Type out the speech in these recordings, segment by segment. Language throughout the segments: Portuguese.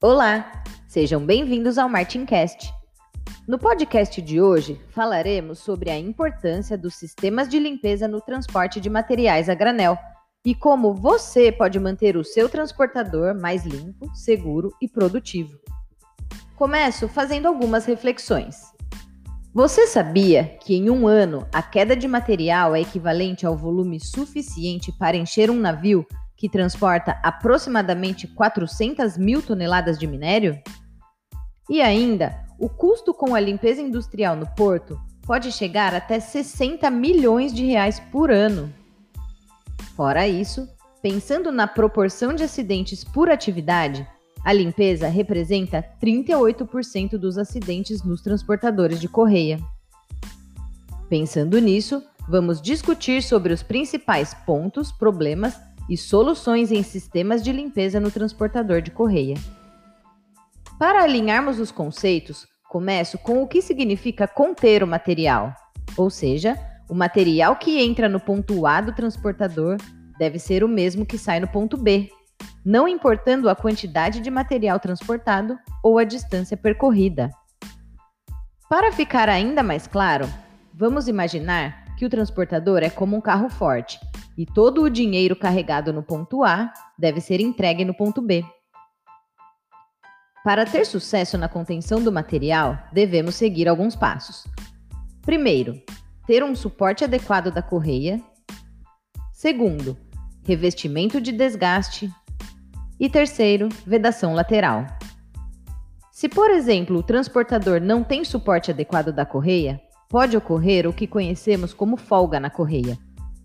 Olá, sejam bem-vindos ao Martincast. No podcast de hoje, falaremos sobre a importância dos sistemas de limpeza no transporte de materiais a granel e como você pode manter o seu transportador mais limpo, seguro e produtivo. Começo fazendo algumas reflexões. Você sabia que em um ano a queda de material é equivalente ao volume suficiente para encher um navio que transporta aproximadamente 400 mil toneladas de minério? E ainda, o custo com a limpeza industrial no porto pode chegar até 60 milhões de reais por ano. Fora isso, pensando na proporção de acidentes por atividade, a limpeza representa 38% dos acidentes nos transportadores de correia. Pensando nisso, vamos discutir sobre os principais pontos, problemas e soluções em sistemas de limpeza no transportador de correia. Para alinharmos os conceitos, começo com o que significa conter o material, ou seja, o material que entra no ponto A do transportador deve ser o mesmo que sai no ponto B, não importando a quantidade de material transportado ou a distância percorrida. Para ficar ainda mais claro, vamos imaginar que o transportador é como um carro forte e todo o dinheiro carregado no ponto A deve ser entregue no ponto B. Para ter sucesso na contenção do material, devemos seguir alguns passos. Primeiro, ter um suporte adequado da correia. Segundo, revestimento de desgaste. E terceiro, vedação lateral. Se, por exemplo, o transportador não tem suporte adequado da correia, pode ocorrer o que conhecemos como folga na correia,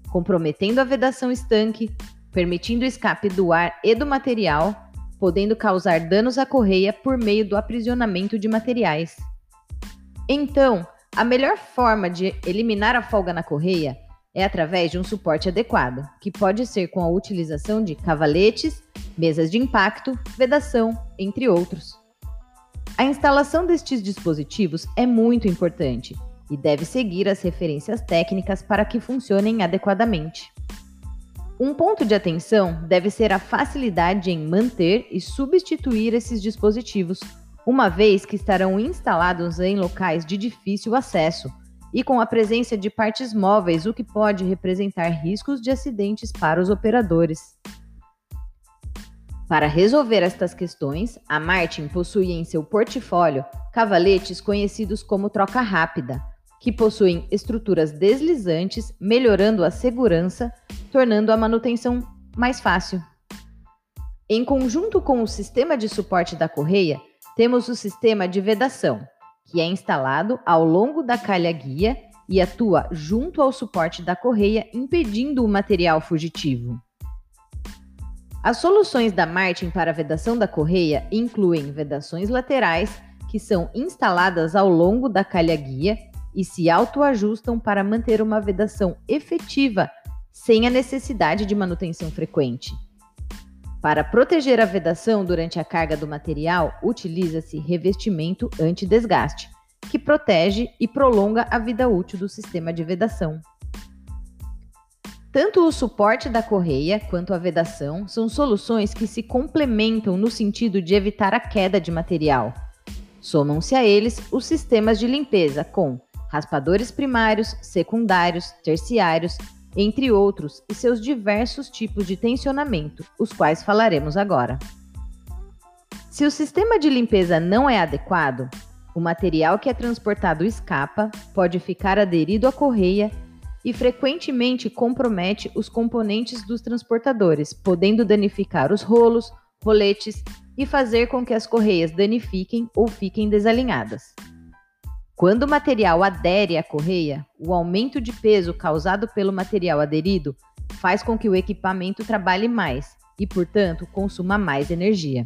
comprometendo a vedação estanque, permitindo o escape do ar e do material, podendo causar danos à correia por meio do aprisionamento de materiais. Então, a melhor forma de eliminar a folga na correia é através de um suporte adequado, que pode ser com a utilização de cavaletes, mesas de impacto, vedação, entre outros. A instalação destes dispositivos é muito importante e deve seguir as referências técnicas para que funcionem adequadamente. Um ponto de atenção deve ser a facilidade em manter e substituir esses dispositivos, uma vez que estarão instalados em locais de difícil acesso e com a presença de partes móveis, o que pode representar riscos de acidentes para os operadores. Para resolver estas questões, a Martin possui em seu portfólio cavaletes conhecidos como troca rápida, que possuem estruturas deslizantes, melhorando a segurança, tornando a manutenção mais fácil. Em conjunto com o sistema de suporte da correia, temos o sistema de vedação, que é instalado ao longo da calha guia e atua junto ao suporte da correia, impedindo o material fugitivo. As soluções da Martin para a vedação da correia incluem vedações laterais, que são instaladas ao longo da calha guia e se autoajustam para manter uma vedação efetiva sem a necessidade de manutenção frequente. Para proteger a vedação durante a carga do material, utiliza-se revestimento anti-desgaste, que protege e prolonga a vida útil do sistema de vedação. Tanto o suporte da correia quanto a vedação são soluções que se complementam no sentido de evitar a queda de material. Somam-se a eles os sistemas de limpeza com raspadores primários, secundários, terciários, entre outros, e seus diversos tipos de tensionamento, os quais falaremos agora. Se o sistema de limpeza não é adequado, o material que é transportado escapa, pode ficar aderido à correia e frequentemente compromete os componentes dos transportadores, podendo danificar os rolos, roletes e fazer com que as correias danifiquem ou fiquem desalinhadas. Quando o material adere à correia, o aumento de peso causado pelo material aderido faz com que o equipamento trabalhe mais e, portanto, consuma mais energia.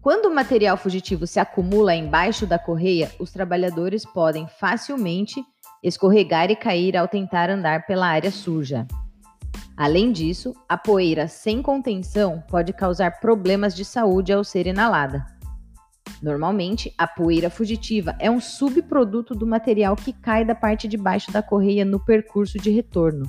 Quando o material fugitivo se acumula embaixo da correia, os trabalhadores podem facilmente escorregar e cair ao tentar andar pela área suja. Além disso, a poeira sem contenção pode causar problemas de saúde ao ser inalada. Normalmente, a poeira fugitiva é um subproduto do material que cai da parte de baixo da correia no percurso de retorno.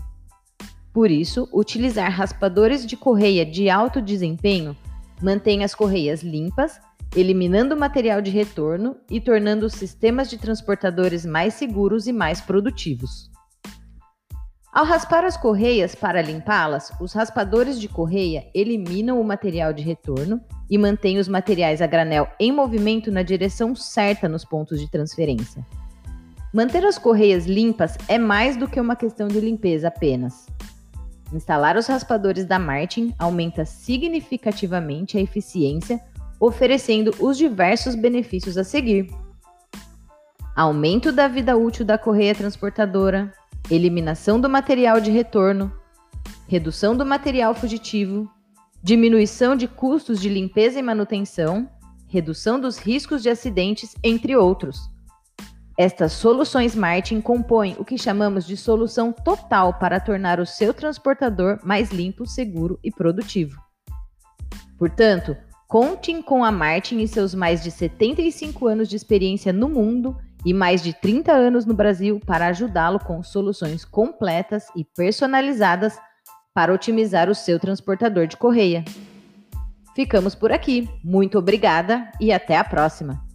Por isso, utilizar raspadores de correia de alto desempenho mantém as correias limpas, eliminando o material de retorno e tornando os sistemas de transportadores mais seguros e mais produtivos. Ao raspar as correias para limpá-las, os raspadores de correia eliminam o material de retorno e mantêm os materiais a granel em movimento na direção certa nos pontos de transferência. Manter as correias limpas é mais do que uma questão de limpeza apenas. Instalar os raspadores da Martin aumenta significativamente a eficiência, oferecendo os diversos benefícios a seguir: aumento da vida útil da correia transportadora, eliminação do material de retorno, redução do material fugitivo, diminuição de custos de limpeza e manutenção, redução dos riscos de acidentes, entre outros. Estas soluções Martin compõem o que chamamos de solução total para tornar o seu transportador mais limpo, seguro e produtivo. Portanto, contem com a Martin e seus mais de 75 anos de experiência no mundo e mais de 30 anos no Brasil para ajudá-lo com soluções completas e personalizadas para otimizar o seu transportador de correia. Ficamos por aqui. Muito obrigada e até a próxima!